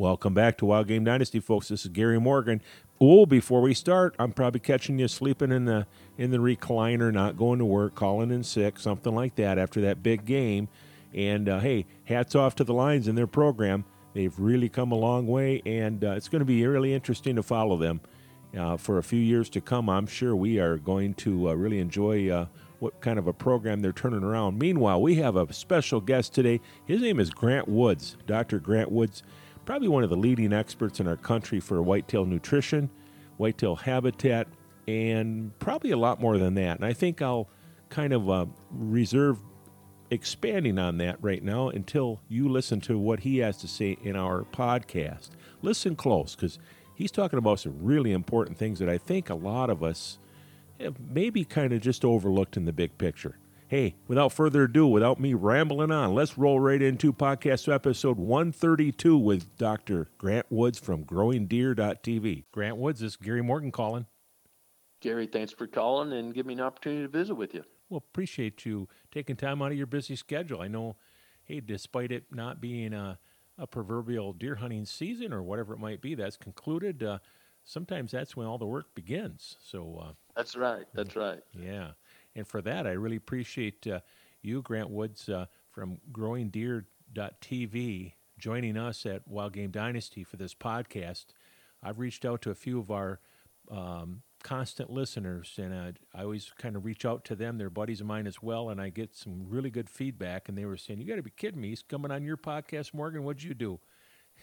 Welcome back to Wild Game Dynasty, folks. This is Gary Morgan. Oh, before we start, I'm probably catching you sleeping in the in the recliner, not going to work, calling in sick, something like that after that big game. And uh, hey, hats off to the Lions and their program. They've really come a long way, and uh, it's going to be really interesting to follow them uh, for a few years to come. I'm sure we are going to uh, really enjoy uh, what kind of a program they're turning around. Meanwhile, we have a special guest today. His name is Grant Woods, Dr. Grant Woods, probably one of the leading experts in our country for whitetail nutrition, whitetail habitat, and probably a lot more than that. And I think I'll kind of uh, reserve expanding on that right now until you listen to what he has to say in our podcast. Listen close because he's talking about some really important things that I think a lot of us have maybe kind of just overlooked in the big picture. Hey, without further ado, without me rambling on, let's roll right into podcast episode 132 with Dr. Grant Woods from growingdeer.tv. Grant Woods, this is Gary Morgan calling. Gary, thanks for calling and giving me an opportunity to visit with you. Well, appreciate you taking time out of your busy schedule. I know, hey, despite it not being a, a proverbial deer hunting season or whatever it might be, that's concluded. Uh, sometimes that's when all the work begins. So uh, that's right. That's right. Yeah, and for that, I really appreciate uh, you, Grant Woods, uh, from GrowingDeer.tv, joining us at Wild Game Dynasty for this podcast. I've reached out to a few of our um, constant listeners, and uh, I always kind of reach out to them. They're buddies of mine as well, and I get some really good feedback. And they were saying, "You got to be kidding me! He's coming on your podcast, Morgan. What'd you do?"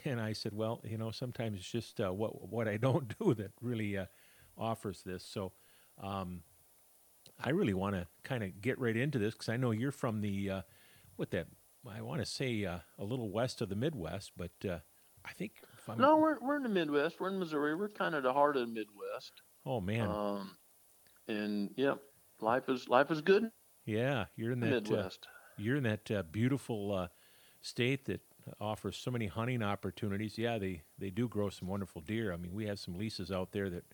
And I said, "Well, you know, sometimes it's just uh, what what I don't do that really uh, offers this." So, um, I really want to kind of get right into this because I know you're from the uh, what that I want to say uh, a little west of the Midwest, but uh, I think no, we're we're in the Midwest. We're in Missouri. We're kind of the heart of the Midwest. Oh man. Um, and yeah, life is life is good. Yeah, you're in that uh, Midwest. You're in that uh, beautiful uh, state that offers so many hunting opportunities. Yeah, they they do grow some wonderful deer. I mean, we have some leases out there that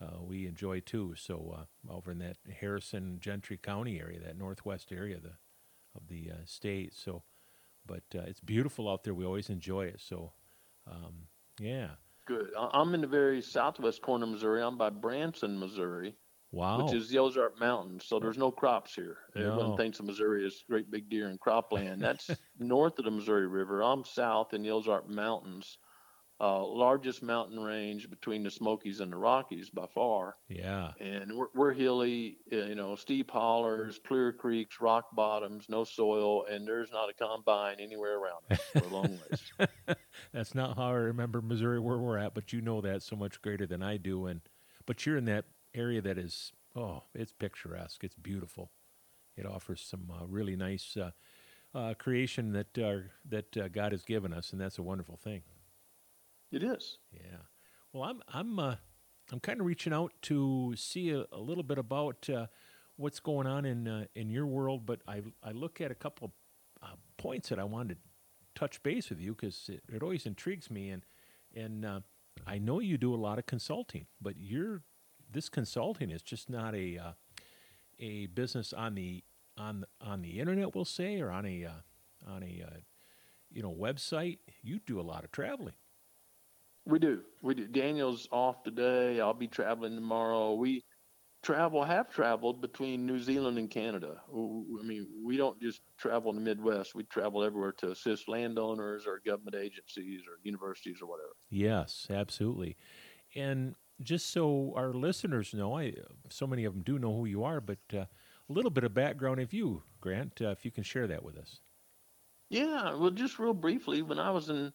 uh, we enjoy too. So uh, over in that Harrison Gentry County area, that northwest area of the of the state. So, but it's beautiful out there. We always enjoy it. So, um, yeah. Good. I'm in the very southwest corner of Missouri. I'm by Branson, Missouri. Wow. Which is the Ozark Mountains. So there's no crops here. No. Everyone thinks of Missouri as great big deer and cropland. That's north of the Missouri River. I'm south in the Ozark Mountains uh, largest mountain range between the Smokies and the Rockies by far. Yeah. And we're, we're hilly, uh, you know, steep hollers, clear creeks, rock bottoms, no soil, and there's not a combine anywhere around us for a long ways. That's not how I remember Missouri where we're at, but you know that so much greater than I do. And but you're in that area that is oh, it's picturesque. It's beautiful. It offers some uh, really nice uh, uh, creation that uh, that uh, God has given us, and that's a wonderful thing. It is. Yeah. Well, I'm I'm uh, I'm kind of reaching out to see a, a little bit about uh, what's going on in uh, in your world, but I I look at a couple of uh, points that I wanted to touch base with you because it, it always intrigues me, and and uh, I know you do a lot of consulting, but you're this consulting is just not a uh, a business on the on on the internet, we'll say, or on a on a you know website. You do a lot of traveling. We do. We do. Daniel's off today. I'll be traveling tomorrow. We travel, have traveled between New Zealand and Canada. I mean, we don't just travel in the Midwest. We travel everywhere to assist landowners or government agencies or universities or whatever. Yes, absolutely. And just so our listeners know, I so many of them do know who you are, but uh, a little bit of background of you, Grant, uh, if you can share that with us. Yeah, well, just real briefly, when I was in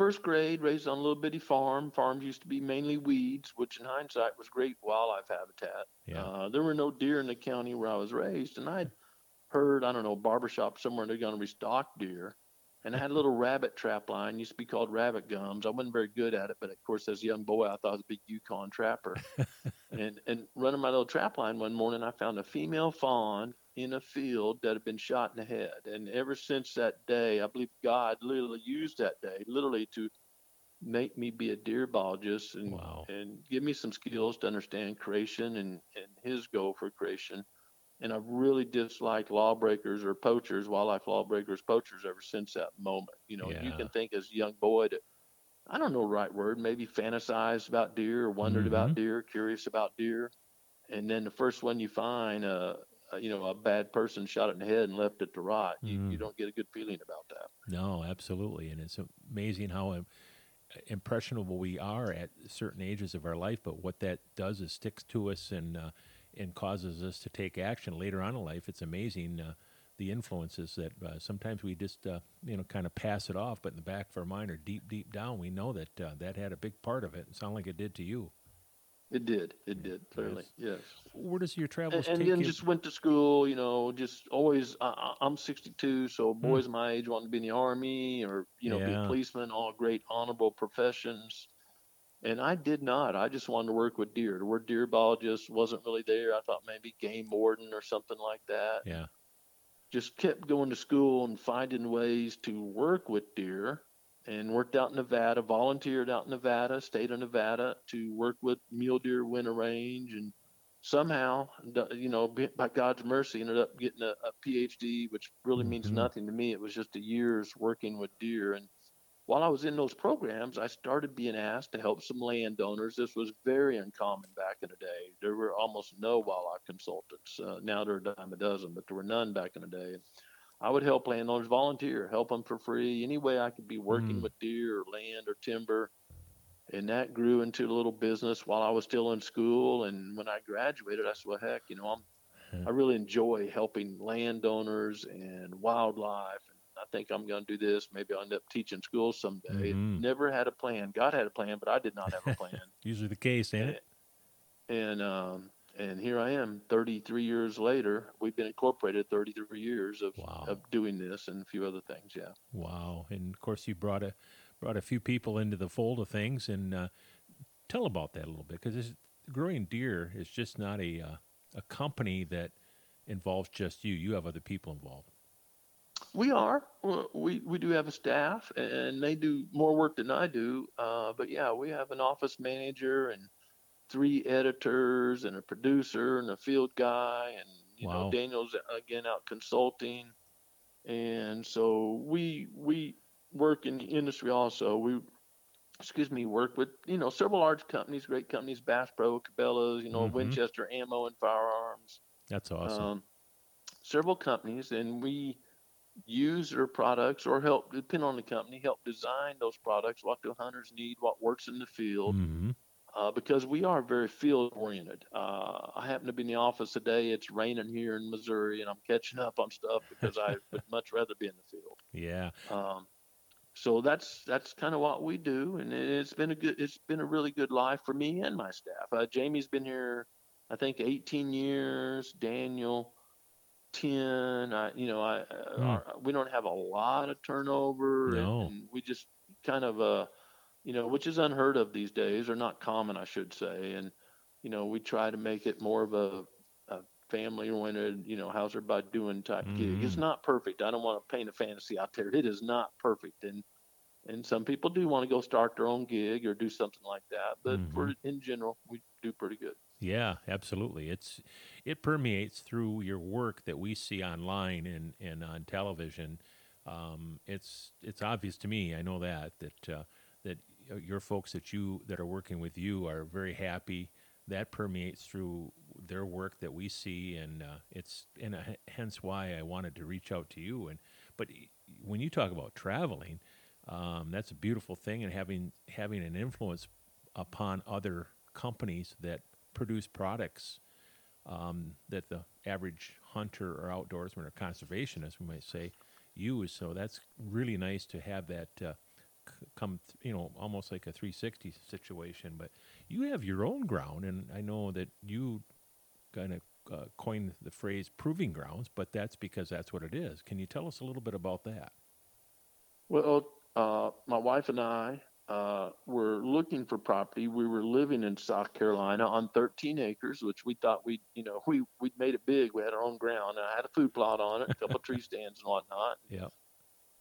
first grade, raised on a little bitty farm. Farms used to be mainly weeds, which in hindsight was great wildlife habitat. Yeah. Uh, there were no deer in the county where I was raised, and I'd heard, I don't know, barbershop somewhere they're going to restock deer. And I had a little rabbit trap line, used to be called rabbit gums. I wasn't very good at it, but of course, as a young boy, I thought I was a big Yukon trapper. and and running my little trap line one morning, I found a female fawn in a field that had been shot in the head. And ever since that day, I believe God literally used that day, literally to make me be a deer biologist and wow. and give me some skills to understand creation and, and his goal for creation. And I've really disliked lawbreakers or poachers, wildlife lawbreakers, poachers ever since that moment. You know, yeah. you can think as a young boy that I don't know the right word, maybe fantasized about deer or wondered Mm-hmm. about deer, curious about deer. And then the first one you find, uh, you know, a bad person shot it in the head and left it to rot. You, Mm. you don't get a good feeling about that. No, absolutely, and it's amazing how impressionable we are at certain ages of our life. But what that does is sticks to us and uh, and causes us to take action later on in life. It's amazing uh, the influences that uh, sometimes we just uh, you know kind of pass it off, but in the back of our mind or deep deep down, we know that uh, that had a big part of it. It sounded like it did to you. It did. It did. Clearly. Yes. Where does your And, travels and take then you? just went to school, you know, just always, I, I- I'm 62. So Hmm. boys my age want to be in the army or, you know, be a policeman, all great honorable professions. And I did not. I just wanted to work with deer. The word deer biologist wasn't really there. I thought maybe game warden or something like that. yeah, Just kept going to school and finding ways to work with deer and worked out in Nevada, volunteered out in Nevada, state of Nevada to work with mule deer winter range and somehow, you know, by God's mercy, ended up getting a, a PhD, which really means Mhm. nothing to me. It was just a year's working with deer. And while I was in those programs, I started being asked to help some landowners. This was very uncommon back in the day. There were almost no wildlife consultants. Uh, now there are a dime a dozen, but there were none back in the day. I would help landowners volunteer, help them for free, any way I could be working Mm. with deer or land or timber. And that grew into a little business while I was still in school. And when I graduated, I said, well, heck, you know, I'm, Yeah. I really enjoy helping landowners and wildlife. And I think I'm going to do this. Maybe I'll end up teaching school someday. Mhm. Never had a plan. God had a plan, but I did not have a plan. usually the case, ain't it? and um, and here I am, 33 years later. We've been incorporated 33 years of Wow. of doing this and a few other things. Yeah. Wow, and of course you brought a brought a few people into the fold of things, and uh, tell about that a little bit because growing deer is just not a uh, a company that involves just you. You have other people involved. We are. We we do have a staff, and they do more work than I do. Uh, but yeah, we have an office manager and three editors and a producer and a field guy, and you Wow. know Daniel's again out consulting, and so we we work in the industry also. We excuse me work with you know several large companies, great companies, Bass Pro, Cabela's, you know Mhm. Winchester Ammo and Firearms That's awesome. um, several companies, and we use their products or help, depend on the company, help design those products, what do hunters need, what works in the field, hmm uh, because we are very field oriented. Uh, I happen to be in the office today. It's raining here in Missouri, and I'm catching up on stuff because I would much rather be in the field. Yeah, Um, so that's that's kind of what we do, and it- it's been a good, it's been a really good life for me and my staff. Uh, Jamie's been here, I think, 18 years. Daniel, 10. I, you know, I uh, Hmm. our, we don't have a lot of turnover, and- No. and, we just kind of uh, you know, which is unheard of these days, or not common, I should say. And you know, we try to make it more of a, a family-oriented, you know, how's everybody doing type gig. It's Mhm. not perfect. I don't want to paint a fantasy out there. It is not perfect, and and some people do want to go start their own gig or do something like that. But for in general, we do pretty good. yeah, absolutely. It's it permeates through your work that we see online and and on television. Um, it's it's obvious to me. I know that that uh, that your folks that you that are working with you are very happy. That permeates through their work that we see, and uh, it's and uh, hence why I wanted to reach out to you. And but when you talk about traveling, um, that's a beautiful thing, and having having an influence upon other companies that produce products um, that the average hunter or outdoorsman or conservationist, we might say, use. So that's really nice to have that uh, come, th- you know, almost like a 360 situation. But you have your own ground, and I know that you kind of uh, coined the phrase proving grounds, but that's because that's what it is. Can you tell us a little bit about that? Well, uh, my wife and I uh, were looking for property. We were living in South Carolina on 13 acres, which we thought we, you know, we we'd made it big. We had our own ground, and I had a food plot on it, a couple tree stands and whatnot. Yeah.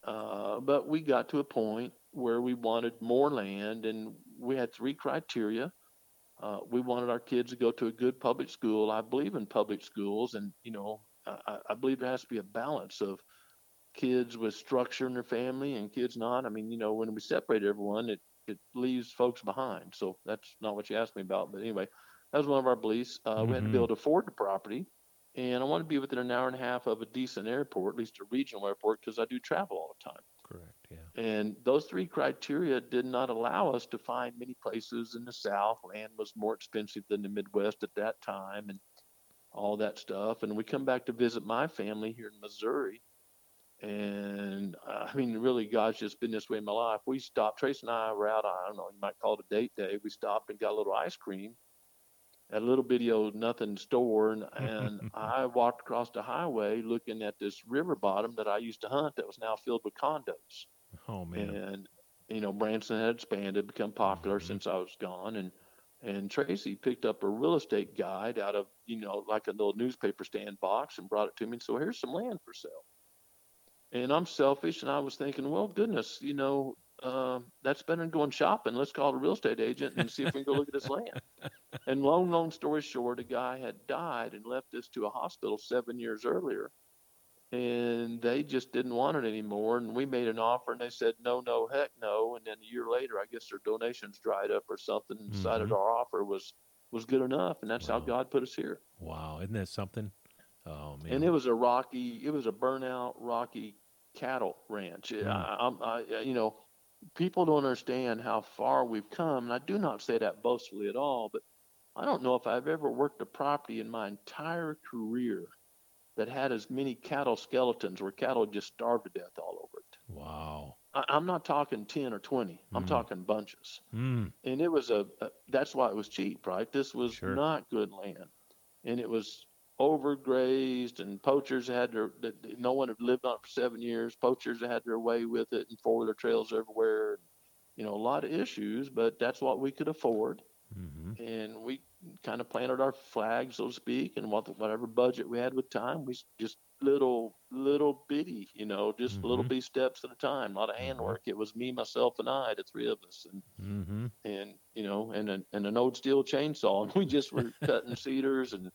Uh, but we got to a point where we wanted more land, and we had three criteria. Uh, we wanted our kids to go to a good public school. I believe in public schools, and you know, I, I believe there has to be a balance of kids with structure in their family and kids not. I mean, you know, when we separate everyone, it it leaves folks behind. So that's not what you asked me about. But anyway, that was one of our beliefs. Uh, We had to be able to afford the property, and I want to be within an hour and a half of a decent airport, at least a regional airport, because I do travel all the time. And those three criteria did not allow us to find many places in the South. Land was more expensive than the Midwest at that time, and all that stuff. And we come back to visit my family here in Missouri. And uh, I mean, really, God's just been this way in my life. We stopped, Trace and I were out, I don't know, you might call it a date day. We stopped and got a little ice cream at a little bitty old nothing store. And, and I walked across the highway looking at this river bottom that I used to hunt that was now filled with condos Oh man. and you know Branson had expanded, become popular Mhm. since I was gone, and and Tracy picked up a real estate guide out of you know like a little newspaper stand box and brought it to me. And so here's some land for sale. And I'm selfish, and I was thinking, well, goodness, you know, uh, that's better than going shopping. Let's call a real estate agent and see if we can go look at this land. And long, long story short, a guy had died and left this to a hospital seven years earlier and they just didn't want it anymore. And we made an offer, and they said no, no, heck no. And then a year later, I guess their donations dried up or something, and decided Mhm. our offer was was good enough, and that's how God put us here. Wow. Isn't that something? Oh man. And it was a rocky, it was a burnout, rocky cattle ranch. Mm. I, I'm, I, you know, people don't understand how far we've come, and I do not say that boastfully at all, but I don't know if I've ever worked a property in my entire career that had as many cattle skeletons where cattle just starved to death all over it. wow. I, I'm not talking 10 or 20. I'm Mhm. talking bunches. Mm. And it was a, a, that's why it was cheap, right? This was Sure. not good land. And it was overgrazed and poachers had their, no one had lived on it for seven years. Poachers had their way with it and four wheeler trails everywhere. You know, a lot of issues, but that's what we could afford. Hmm And we kind of planted our flag, so to speak, and what, whatever budget we had with time, we just little, little bitty, you know, just little Mhm. bitty steps at a time, a lot of handwork. It was me, myself, and I, the three of us. And hmm and you know, and an and an old steel chainsaw, and we just were cutting cedars and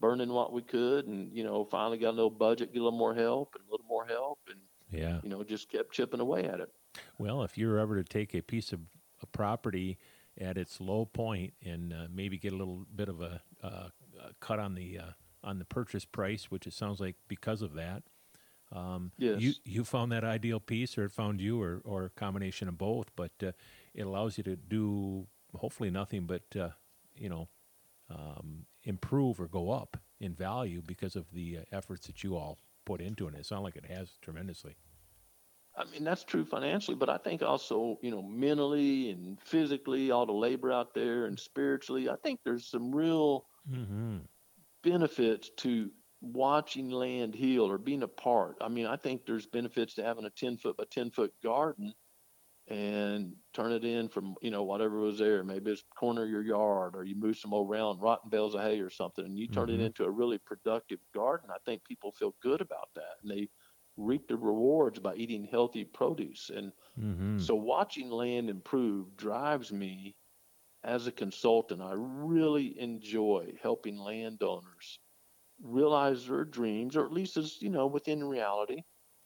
burning what we could, and you know, finally got a little budget, get a little more help, and a little more help, and Yeah. you know, just kept chipping away at it. Well, if you're ever to take a piece of a property at its low point and uh, maybe get a little bit of a, uh, a cut on the uh, on the purchase price, which it sounds like because of that, um, Yes. you you found that ideal piece, or it found you, or or a combination of both. But uh, it allows you to do hopefully nothing but uh, you know um, improve or go up in value because of the uh, efforts that you all put into it. It sounds like it has tremendously. I mean, that's true financially, but I think also, you know, mentally and physically, all the labor out there, and spiritually, I think there's some real Mm-hmm. benefits to watching land heal or being a part. I mean, I think there's benefits to having a 10 foot by 10 foot garden and turn it in from, you know, whatever was there. Maybe it's corner of your yard or you move some old round rotten bales of hay or something and you turn Mhm. it into a really productive garden. I think people feel good about that and they reap the rewards by eating healthy produce. And Mm-hmm. so watching land improve drives me as a consultant. I really enjoy helping landowners realize their dreams, or at least as you know, within reality.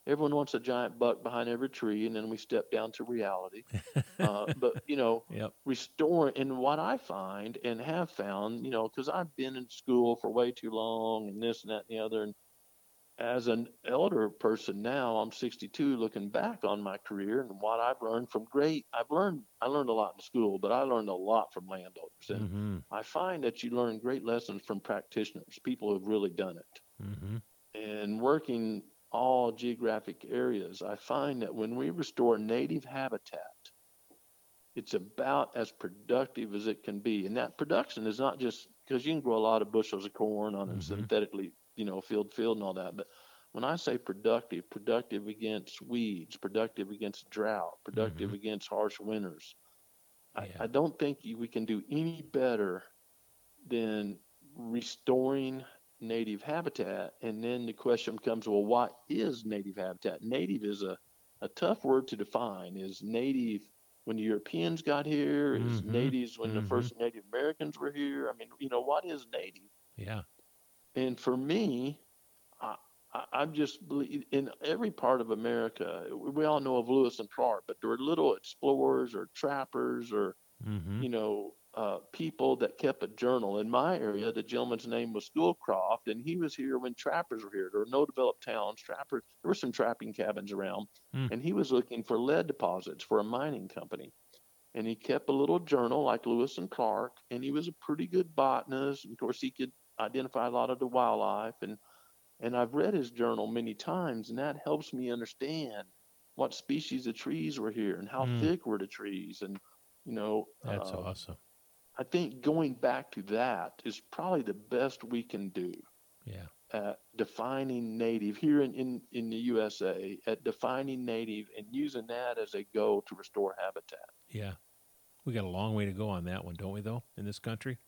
Everyone wants a giant buck behind every tree, and then we step down to reality. uh, but you know, Yep. restore and what I find and have found, you know, because I've been in school for way too long and this and that and the other. And as an elder person now, I'm 62, looking back on my career and what I've learned from great. I've learned I learned a lot in school, but I learned a lot from landowners, and Mm-hmm. I find that you learn great lessons from practitioners, people who've really done it Mm-hmm. and working all geographic areas, I find that when we restore native habitat, it's about as productive as it can be. And that production is not just because you can grow a lot of bushels of corn on a Mhm. synthetically, you know, field field and all that. But when I say productive, productive against weeds, productive against drought, productive against harsh winters, Yeah. I, I don't think you, we can do any better than restoring native habitat. And then the question becomes, well, what is native habitat? Native is a, a tough word to define. Is native when the Europeans got here? Is Mhm, natives when mhm. the first Native Americans were here? I mean, you know, what is native? Yeah. And for me, I, I, just believe in every part of America. We all know of Lewis and Clark, but there were little explorers or trappers or Mm-hmm. you know uh, people that kept a journal. In my area, the gentleman's name was Schoolcraft, and he was here when trappers were here. There were no developed towns. Trappers, there were some trapping cabins around, Hmm. and he was looking for lead deposits for a mining company. And he kept a little journal like Lewis and Clark, and he was a pretty good botanist. Of course, he could identify a lot of the wildlife, and and I've read his journal many times, and that helps me understand what species of trees were here and how Hmm. thick were the trees, and you know, That's uh, awesome. I think going back to that is probably the best we can do Yeah. at defining native here in, in, in the USA, at defining native and using that as a goal to restore habitat. Yeah. We got a long way to go on that one, don't we, though, in this country?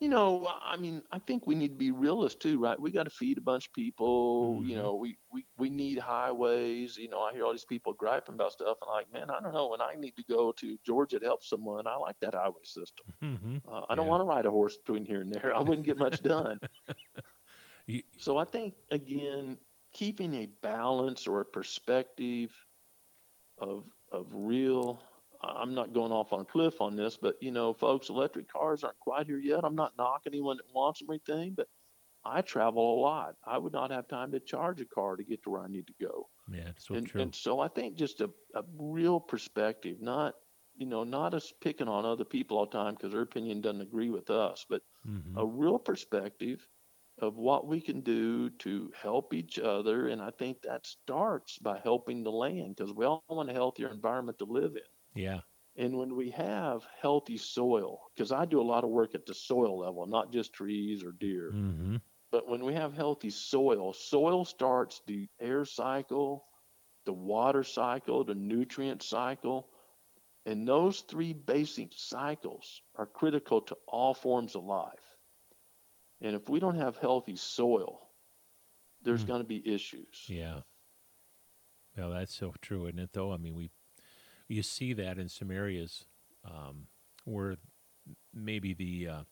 You know, I mean, I think we need to be realists too, right? We got to feed a bunch of people. You Mhm. know, we, we, we need highways. You know, I hear all these people griping about stuff, and like, man, I don't know. When I need to go to Georgia to help someone, I like that highway system. Mm-hmm. Uh, I don't want to ride a horse between here and there. I wouldn't get much done. You, So I think again, keeping a balance or a perspective of of real. I'm not going off on a cliff on this, but you know, folks, electric cars aren't quite here yet. I'm not knocking anyone that wants them or anything, but I travel a lot. I would not have time to charge a car to get to where I need to go. yeah, so and, true. and so I think just a, a real perspective, not you know, not us picking on other people all the time because their opinion doesn't agree with us, but mm-hmm. a real perspective of what we can do to help each other. And I think that starts by helping the land because we all want a healthier environment to live in. Yeah. And when we have healthy soil, because I do a lot of work at the soil level, not just trees or deer, Mm-hmm. but when we have healthy soil, soil starts the air cycle, the water cycle, the nutrient cycle. And those three basic cycles are critical to all forms of life. And if we don't have healthy soil, there's Hmm. going to be issues. Yeah. Well, that's so true, isn't it? Though I mean, we you see that in some areas um, where maybe the uh,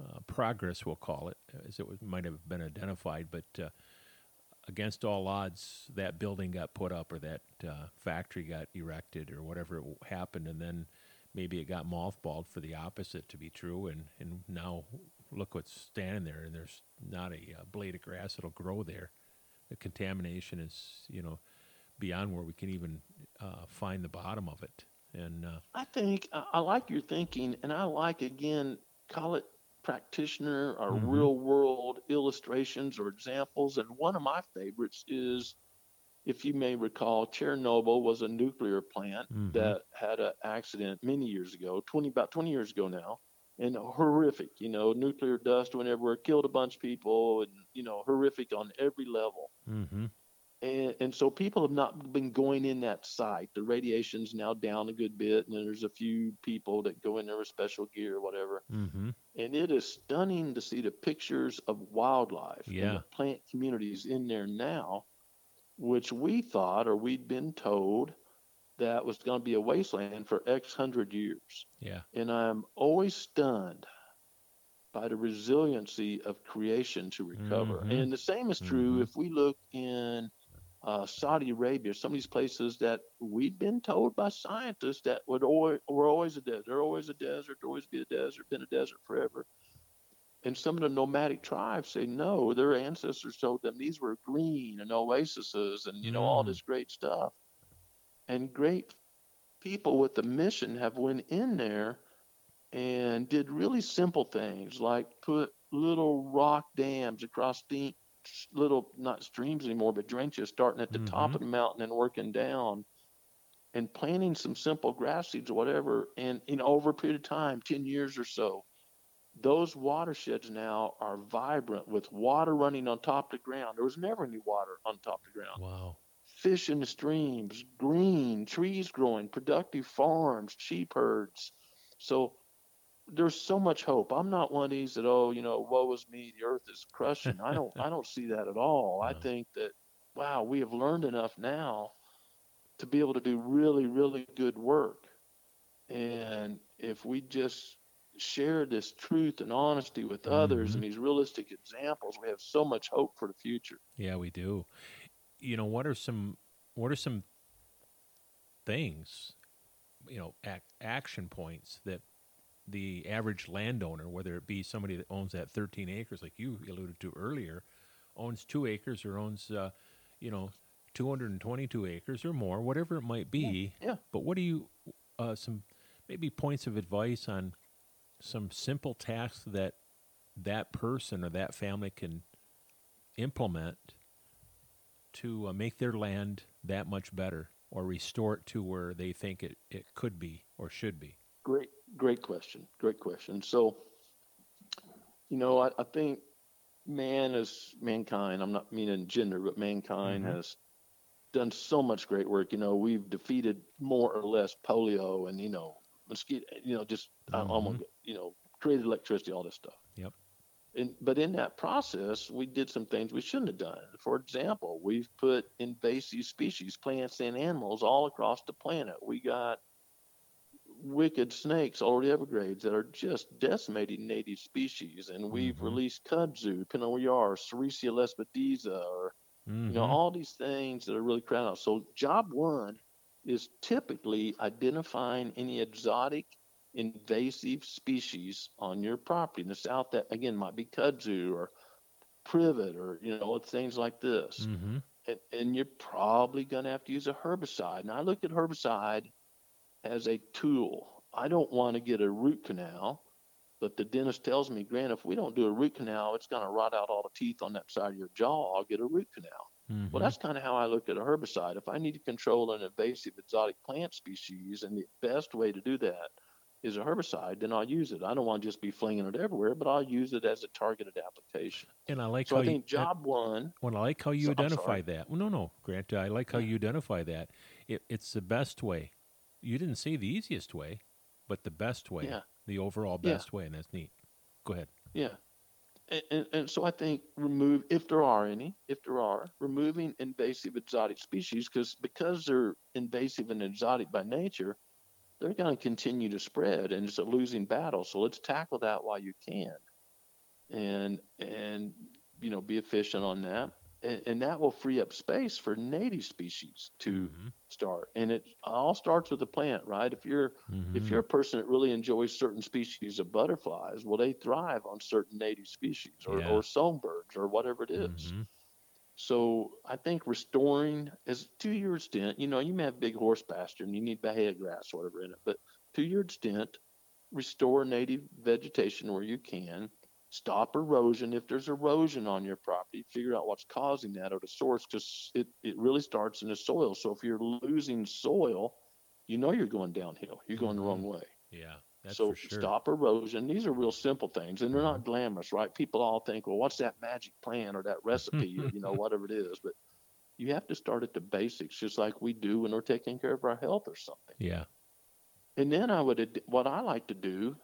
uh, progress, we'll call it, as it was, might have been identified, but uh, against all odds, that building got put up or that uh, factory got erected or whatever happened, and then maybe it got mothballed for the opposite to be true, and and now look what's standing there, and there's not a uh, blade of grass that'll grow there. The contamination is, you know, beyond where we can even uh, find the bottom of it, and uh, I think I, like your thinking, and I like again call it practitioner or Mhm. real world illustrations or examples. And one of my favorites is, if you may recall, Chernobyl was a nuclear plant Mhm. that had an accident many years ago, twenty about twenty years ago now, and horrific. You know, nuclear dust went everywhere, killed a bunch of people, and you know, horrific on every level. mm-hmm. And, and so people have not been going in that site. The radiation's now down a good bit, and then there's a few people that go in there with special gear or whatever. Mm-hmm. And it is stunning to see the pictures of wildlife and the plant communities in there now, which we thought or we'd been told that was going to be a wasteland for X hundred years. yeah, And I'm always stunned by the resiliency of creation to recover. Mhm. And the same is true Mhm. if we look in uh, Saudi Arabia, some of these places that we'd been told by scientists that would always, were always a desert, they're always a desert, always be a desert, been a desert forever. And some of the nomadic tribes say no, their ancestors told them these were green and oases and you know all Mm. this great stuff. And great people with the mission have went in there and did really simple things like put little rock dams across the little not streams anymore but drenches starting at the top Mhm. of the mountain and working down and planting some simple grass seeds or whatever and you know over a period of time 10 years or so those watersheds now are vibrant with water running on top of the ground there was never any water on top of the ground wow, fish in the streams, green, trees growing, productive farms, sheep herds. So there's so much hope. I'm not one of these that, oh, you know, woe is me, the earth is crushing. I don't I don't see that at all. I think that wow, we have learned enough now to be able to do really, really good work. And if we just share this truth and honesty with others Mhm. and these realistic examples, we have so much hope for the future. Yeah, we do. You know, what are some what are some things, you know, ac- action points that the average landowner, whether it be somebody that owns that 13 acres, like you alluded to earlier, owns two acres or owns, uh, you know, 222 acres or more, whatever it might be. yeah. But what do you, uh, some maybe points of advice on some simple tasks that that person or that family can implement to uh, make their land that much better or restore it to where they think it, it could be or should be? Great, great question. Great question. So, you know, I, I think man is mankind. I'm not meaning gender, but mankind Mhm. has done so much great work. You know, we've defeated more or less polio and, you know, mosquito, you know, just I Mhm. almost, you know, created electricity, all this stuff. Yep. And, but in that process, we did some things we shouldn't have done. For example, we've put invasive species, plants and animals all across the planet. We got wicked snakes, already Everglades, that are just decimating native species. And we've Mhm. released kudzu, where you are, Sericea or Mm-hmm. you know, all these things that are really crowded out. So job one is typically identifying any exotic invasive species on your property. In the south, that again might be kudzu or privet or you know things like this. mm-hmm. And, and you're probably going to have to use a herbicide. And I look at herbicide as a tool. I don't want to get a root canal, but the dentist tells me, Grant, if we don't do a root canal, it's going to rot out all the teeth on that side of your jaw. I'll get a root canal. Mm-hmm. Well, that's kind of how I look at a herbicide. If I need to control an invasive exotic plant species, and the best way to do that is a herbicide, then I'll use it. I don't want to just be flinging it everywhere, but I'll use it as a targeted application. and I like So how I think you, job one, Well, I like how you So- identify that. Well, no, no, Grant. I like how Yeah. you identify that. It, it's the best way. You didn't say the easiest way, but the best way. Yeah. The overall Yeah. best way, and that's neat. Go ahead. yeah. And, and, and so I think remove, if there are any, if there are, removing invasive exotic species, because because they're invasive and exotic by nature, they're going to continue to spread, and it's a losing battle. So let's tackle that while you can, and and you know be efficient on that, and, and that will free up space for native species to Mhm. start. And it all starts with the plant, right? If you're if Mhm. you're a person that really enjoys certain species of butterflies, well, they thrive on certain native species or, Yeah. or songbirds or whatever it is. Mhm. So I think restoring is to your extent, you know, you may have big horse pasture and you need bahia grass or whatever in it, but to your extent, restore native vegetation where you can. Stop erosion. If there's erosion on your property, figure out what's causing that or the source because it, it really starts in the soil. So if you're losing soil, you know you're going downhill. You're going the wrong mm-hmm. way. Yeah, that's so for sure. stop erosion. These are real simple things, and they're not mm-hmm. glamorous, right? People all think, well, what's that magic plan or that recipe, or, you know, whatever it is. But you have to start at the basics, just like we do when we're taking care of our health or something. Yeah. And then I would, what I like to do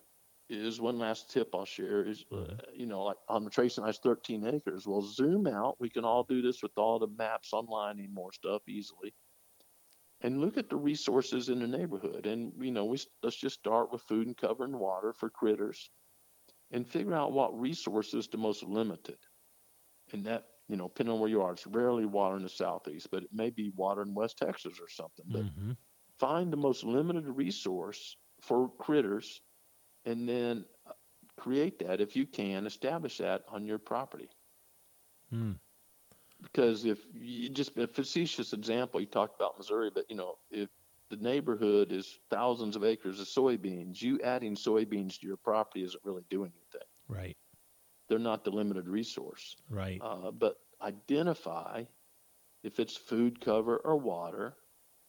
is one last tip I'll share is, uh, you know, like on the Trace and I's 13 acres. Well, zoom out. We can all do this with all the maps online and more stuff easily. And look at the resources in the neighborhood. And, you know, we let's just start with food and cover and water for critters and figure out what resource is the most limited. And that, you know, depending on where you are, it's rarely water in the southeast, but it may be water in West Texas or something. But hmm find the most limited resource for critters and then uh, create that if you can establish that on your property Mm. because if you just a facetious example you talked about missouri but you know if the neighborhood is thousands of acres of soybeans you adding soybeans to your property isn't really doing anything Right. they're not the limited resource Right. uh, but identify if it's food cover or water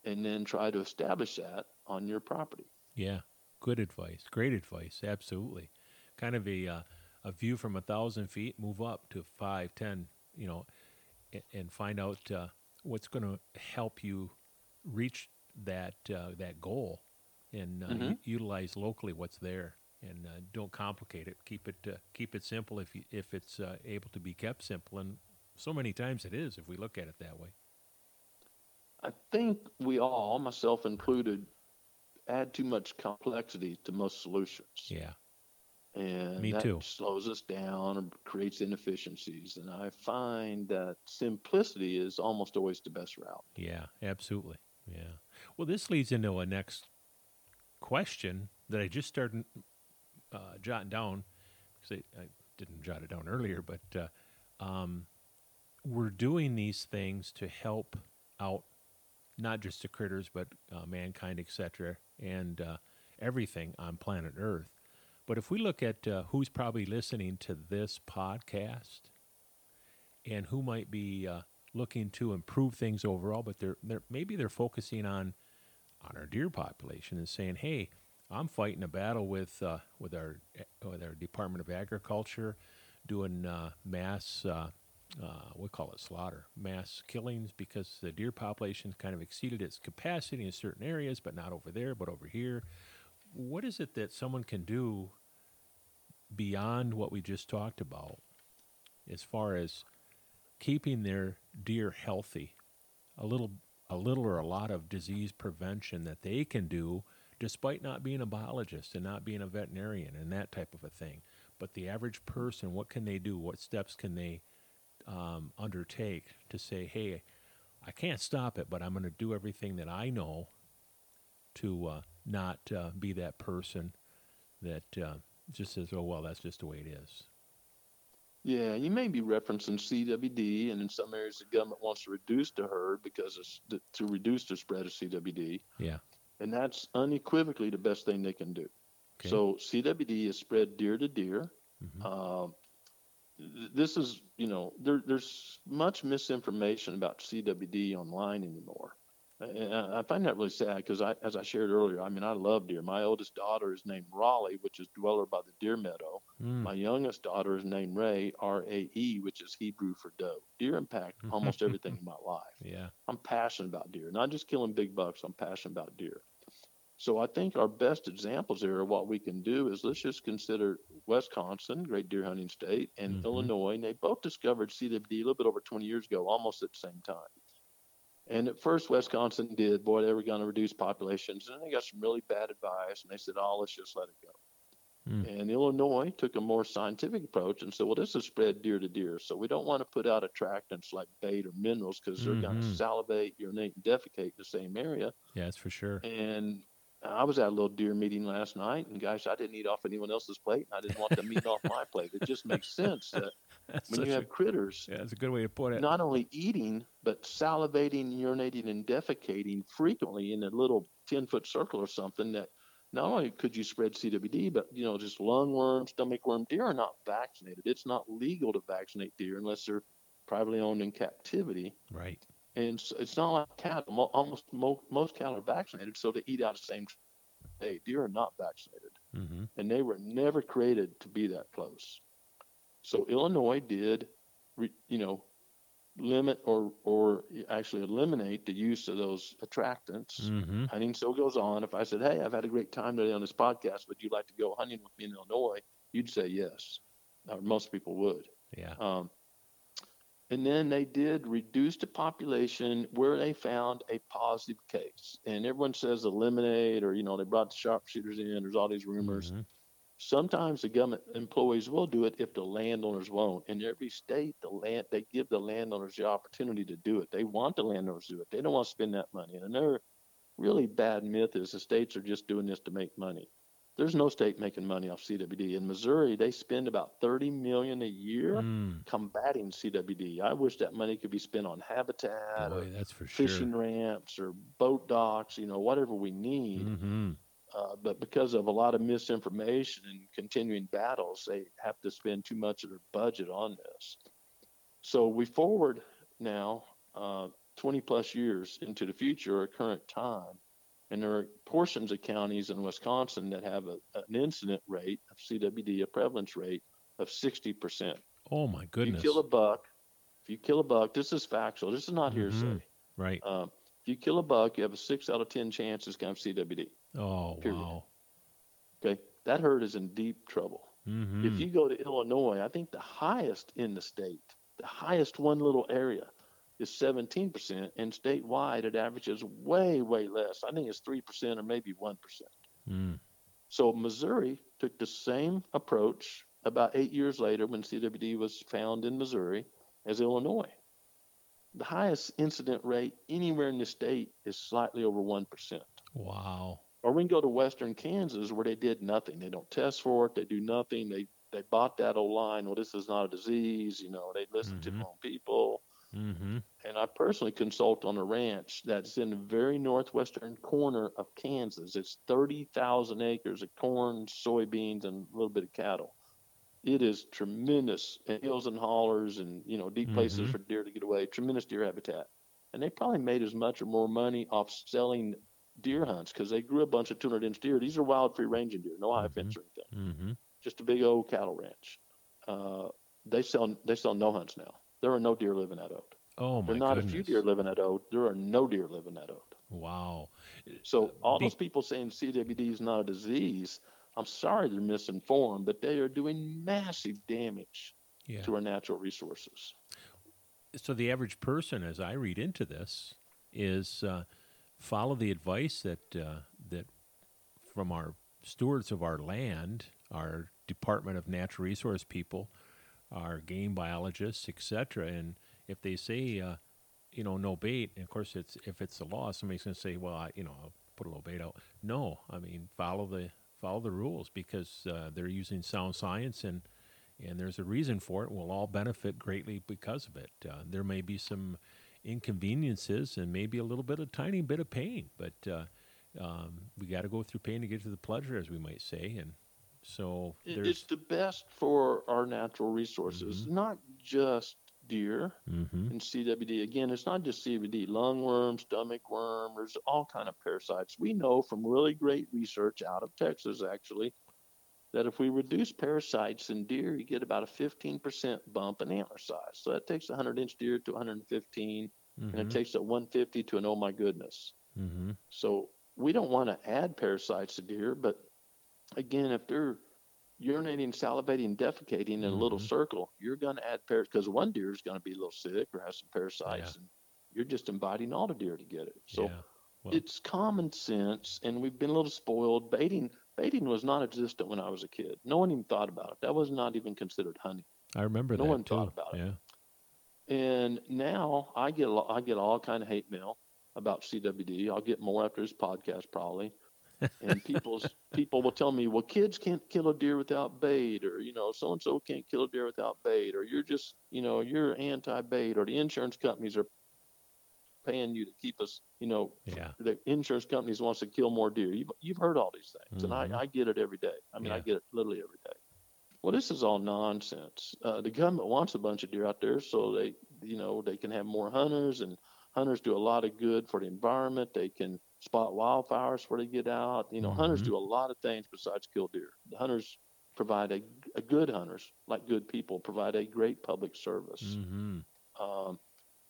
and then try to establish that on your property Yeah, good advice. Great advice. Absolutely. Kind of a uh, a view from a thousand feet. Move up to five, ten. You know, and, and find out uh, what's going to help you reach that uh, that goal, and uh, Mhm. u- utilize locally what's there, and uh, don't complicate it. Keep it uh, keep it simple if you, if it's uh, able to be kept simple, and so many times it is if we look at it that way. I think we all, myself included, add too much complexity to most solutions. Yeah. and Me that too. slows us down or creates inefficiencies. And I find that simplicity is almost always the best route. Yeah, absolutely. Yeah. Well, this leads into a next question that I just started uh, jotting down because I, I didn't jot it down earlier, but uh, um, we're doing these things to help out not just the critters, but uh, mankind, etc., and uh, everything on planet Earth. But if we look at uh, who's probably listening to this podcast and who might be uh, looking to improve things overall, but they're, they're maybe they're focusing on on our deer population and saying, "Hey, I'm fighting a battle with uh, with our with our Department of Agriculture, doing uh, mass uh, we call it slaughter, mass killings because the deer population kind of exceeded its capacity in certain areas, but not over there, but over here. What is it that someone can do beyond what we just talked about, as far as keeping their deer healthy? A little, a little or a lot of disease prevention that they can do, despite not being a biologist and not being a veterinarian and that type of a thing. But the average person, what can they do? What steps can they um, undertake to say, hey, I can't stop it, but I'm going to do everything that I know to uh, not uh, be that person that uh, just says, oh, well, that's just the way it is. Yeah, you may be referencing CWD, and in some areas the government wants to reduce the herd because it's th- to reduce the spread of CWD, Yeah. and that's unequivocally the best thing they can do. Okay. So CWD is spread deer to deer. Mhm. Th- this is, you know, there, there's much misinformation about CWD online anymore. And I I find that really sad because I, as I shared earlier, I mean, I love deer. My oldest daughter is named Raleigh, which is dweller by the deer meadow. Mm. My youngest daughter is named Ray, R A E, which is Hebrew for doe. Deer impact almost everything in my life. yeah. I'm passionate about deer, not just killing big bucks. I'm passionate about deer. So I think our best examples here of what we can do is let's just consider Wisconsin, great deer hunting state, and Mhm. Illinois. And they both discovered CWD a little bit over 20 years ago, almost at the same time. And at first, Wisconsin did, boy, they were going to reduce populations. And they got some really bad advice, and they said, oh, let's just let it go. Mm. And Illinois took a more scientific approach and said, well, this is spread deer to deer. So we don't want to put out attractants like bait or minerals because they're going to salivate, urinate, and defecate in the same area. Yeah, that's for sure. And I was at a little deer meeting last night, and gosh, I didn't eat off anyone else's plate, and I didn't want them eating off my plate. It just makes sense that That's when you a- have critters yeah, that's a good way to put it. not only eating, but salivating, urinating, and defecating frequently in a little 10 foot circle or something that not only could you spread CWD, but you know, just lungworm, stomach worm. Deer are not vaccinated. It's not legal to vaccinate deer unless they're privately owned in captivity. Right. And it's not like cattle. Almost mo- most cattle are vaccinated, so they eat out of the same. Hey, deer are not vaccinated Mm-hmm. and they were never created to be that close. So Illinois did, you know, limit or or actually eliminate the use of those attractants. Mm-hmm. Hunting still goes on. If I said, "Hey, I've had a great time today on this podcast. Would you like to go hunting with me in Illinois?" You'd say yes, or most people would. Yeah. Um, and then they did reduce the population where they found a positive case. And everyone says eliminate, or you know, they brought the sharpshooters in. There's all these rumors. Mhm. Sometimes the government employees will do it if the landowners won't. In every state, the land they give the landowners the opportunity to do it. They want the landowners to do it. They don't want to spend that money. And another really bad myth is the states are just doing this to make money. There's no state making money off CWD. In Missouri, they spend about 30 million a year Mm. combating CWD. I wish that money could be spent on habitat or Boy, that's for sure. fishing ramps or boat docks, you know, whatever we need. Mm-hmm. Uh, but because of a lot of misinformation and continuing battles, they have to spend too much of their budget on this. So we forward now uh, 20 plus years into the future or current time, and there are portions of counties in Wisconsin that have a, an incident rate of CWD, a prevalence rate of 60%. Oh my goodness. If you kill a buck, if you kill a buck, this is factual. This is not hearsay. right. Um, if you kill a buck, you have a six out of 10 chance it's going to have CWD. Oh period. wow. Okay, that herd is in deep trouble. Mm-hmm. If you go to Illinois, I think the highest in the state, the highest one little area, is 17%, and statewide it averages way, way less. I think it's 3% or maybe 1%. mm. So Missouri took the same approach about eight years later when CWD was found in Missouri as Illinois. The highest incident rate anywhere in the state is slightly over 1%. Wow. Or we can go to western Kansas where they did nothing. They don't test for it. They do nothing. They they bought that old line. Well, this is not a disease. You know, they listen to Mhm. their own people. Mm-hmm. And I personally consult on a ranch that's in the very northwestern corner of Kansas. It's 30,000 acres of corn, soybeans, and a little bit of cattle. It is tremendous and hills and hollers and, you know, deep places Mhm. for deer to get away, tremendous deer habitat. And they probably made as much or more money off selling deer hunts because they grew a bunch of 200 inch deer. These are wild free ranging deer, no high Mhm. fence or anything Mm-hmm. just a big old cattle ranch. Uh, they sell they sell no hunts now. There are no deer living at Oat. Oh my There are not goodness. a few deer living at Oat. There are no deer living at Oat. Wow. So all Be- those people saying CWD is not a disease, I'm sorry they're misinformed, but they are doing massive damage Yeah. to our natural resources. so the average person, as I read into this, is uh, follow the advice that uh, that from our stewards of our land, our Department of Natural Resource people, our game biologists, etc. And if they say, uh, you know, no bait, and of course, it's if it's the law, somebody's going to say, well, I, you know, I'll put a little bait out. No, I mean, follow the follow the rules because uh, they're using sound science and and there's a reason for it. We'll all benefit greatly because of it. Uh, there may be some inconveniences and maybe a little bit, a tiny bit of pain, but uh, um, we got to go through pain to get to the pleasure, as we might say. And so there's, It's the best for our natural resources, not just deer. hmm and CWD. Again, it's not just CWD, lungworm, stomach worm, there's all kind of parasites. We know from really great research out of Texas actually that if we reduce parasites in deer, you get about a 15% bump in antler size. So that takes a 100 inch deer to 115 and it takes a 150 to an oh my goodness. hmm So we don't want to add parasites to deer, but again, if they're urinating, salivating, defecating in a little Mhm. circle, you're going to add parasites because one deer is going to be a little sick or have some parasites, and you're just inviting all the deer to get it. So yeah. Well, it's common sense, and we've been a little spoiled. Baiting, baiting was non-existent when I was a kid. No one even thought about it. That was not even considered hunting. I remember no that No one too. thought about it. yeah. And now I get I get all kind of hate mail about CWD. I'll get more after this podcast probably. And people's people will tell me, well, kids can't kill a deer without bait, or you know, so and so can't kill a deer without bait, or you're just, you know, you're anti-bait, or the insurance companies are paying you to keep us, you know, Yeah. the insurance companies wants to kill more deer. You've you've heard all these things, and Mhm. I, I get it every day. I mean, I get it literally every day. Well, this is all nonsense. Uh, the government wants a bunch of deer out there so they, you know, they can have more hunters, and hunters do a lot of good for the environment. They can spot wildfires before they get out. You know, hunters Mhm. do a lot of things besides kill deer. The hunters provide a, a good hunters, like good people, provide a great public service. hmm Um,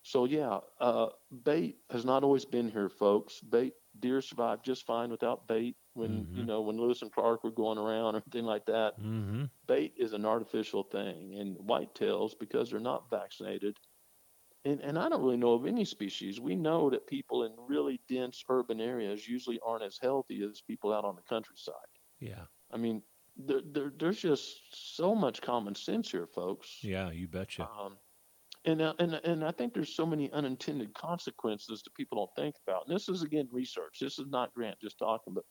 so yeah, uh, bait has not always been here, folks. Bait deer survive just fine without bait. When you Mhm. know when Lewis and Clark were going around or anything like that, hmm bait is an artificial thing. And whitetails, because they're not vaccinated, and, and I don't really know of any species. We know that people in really dense urban areas usually aren't as healthy as people out on the countryside. Yeah. I mean, there, there, there's just so much common sense here, folks. Yeah. You betcha. Um, and, uh, and and I think there's so many unintended consequences that people don't think about. And this is again research. This is not Grant just talking, but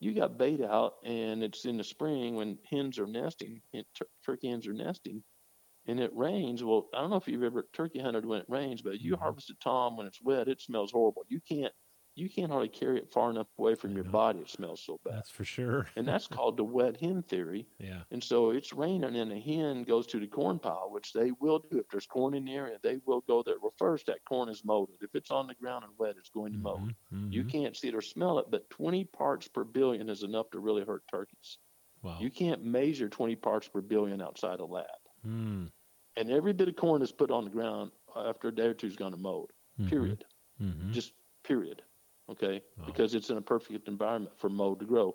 you got bait out, and it's in the spring when hens are nesting, and tur- turkey hens are nesting, and it rains. Well, I don't know if you've ever turkey hunted when it rains, but you Mhm. harvested tom when it's wet, it smells horrible. You can't you can't hardly carry it far enough away from your body. It smells so bad, That's for sure. and that's called the wet hen theory. Yeah. And so it's raining and a hen goes to the corn pile, which they will do. If there's corn in the area, they will go there. Well, first, that corn is molded. If it's on the ground and wet, it's going to mold. Mhm. You Mhm. can't see it or smell it, but 20 parts per billion is enough to really hurt turkeys. Wow. You can't measure 20 parts per billion outside a lab. Mm. And every bit of corn that's put on the ground after a day or two is going to mold, Mhm. period. Mhm. Just period. Okay? Wow. Because it's in a perfect environment for mold to grow.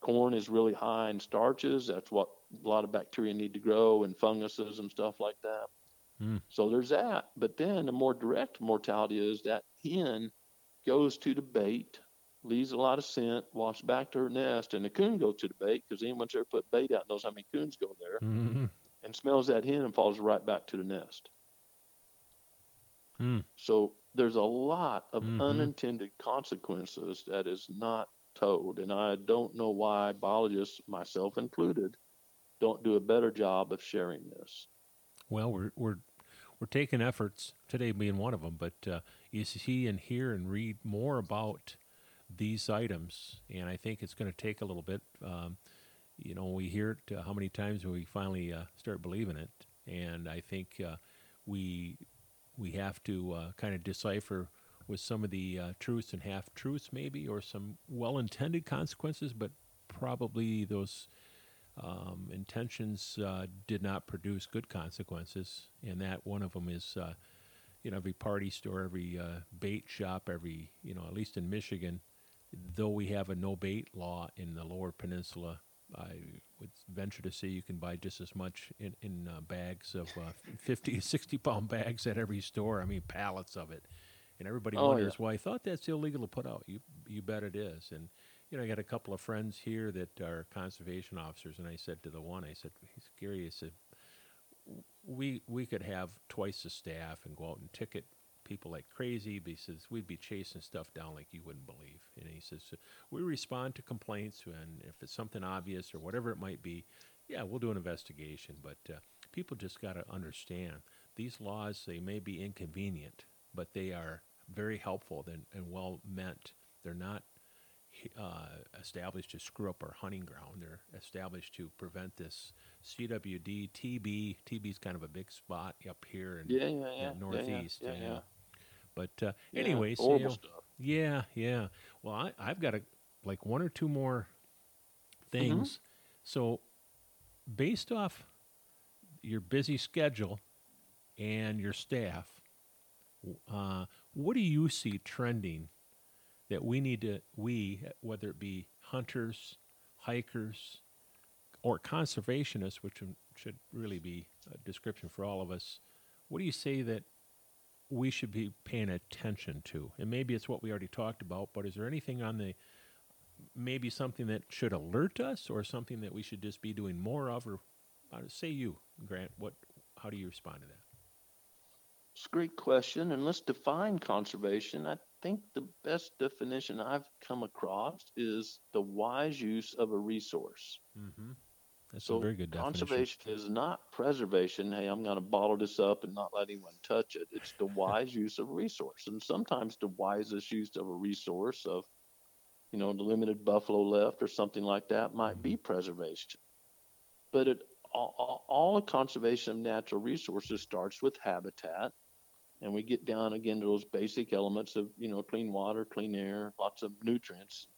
Corn is really high in starches. That's what a lot of bacteria need to grow and funguses and stuff like that. Mm. So there's that. But then the more direct mortality is that hen goes to the bait leaves a lot of scent, walks back to her nest, and the coon goes to the bait because anyone that's ever put bait out knows how many coons go there, Mm-hmm. And smells that hen and falls right back to the nest. Mm. So there's a lot of Mhm. unintended consequences that is not told, and I don't know why biologists, myself included, don't do a better job of sharing this. Well, we're we're we're taking efforts today, being one of them. But uh, you see and hear and read more about these items, and I think it's going to take a little bit. Um, you know, we hear it uh, how many times we finally uh, start believing it, and I think uh, we we have to uh, kind of decipher with some of the uh, truths and half truths, maybe, or some well intended consequences, but probably those um, intentions uh, did not produce good consequences, and that one of them is, you know, every party store, every bait shop, every, you know, at least in Michigan, though we have a no bait law in the Lower Peninsula, I would venture to say you can buy just as much in, in uh, bags of uh, 50, 60 pound bags at every store. I mean, pallets of it. And everybody Oh, wonders, yeah. well, I thought that's illegal to put out. You, you bet it is. And you know, I got a couple of friends here that are conservation officers, and I said to the one, I said, he's Gary, I said, we we could have twice the staff and go out and ticket people like crazy. But he says we'd be chasing stuff down like you wouldn't believe. And he says we respond to complaints, and if it's something obvious or whatever it might be, yeah, we'll do an investigation. But uh, people just got to understand these laws. They may be inconvenient, but they are very helpful and, and well meant. They're not uh, established to screw up our hunting ground. They're established to prevent this CWD, TB. TB is kind of a big spot up here in, Yeah, yeah, in yeah, yeah, yeah, northeast. yeah. But uh, Yeah, anyways, you horrible know, stuff. yeah, yeah. Well, I, I've got a, like one or two more Mm-hmm. things. So, based off your busy schedule and your staff, uh, what do you see trending that we need to, we, whether it be hunters, hikers, or conservationists, which should really be a description for all of us, what do you say that we should be paying attention to? And maybe it's what we already talked about, but is there anything on the maybe something that should alert us or something that we should just be doing more of or uh, say you grant what how do you respond to that It's a great question, and let's define conservation. I think the best definition I've come across is the wise use of a resource. mm-hmm. That's so a very good definition conservation is not preservation. Hey, I'm going to bottle this up and not let anyone touch it. It's the wise use of resource, and sometimes the wisest use of a resource of, you know, the limited buffalo left or something like that might be preservation. But it all, all, conservation of natural resources starts with habitat, and we get down again to those basic elements of you know clean water, clean air, lots of nutrients.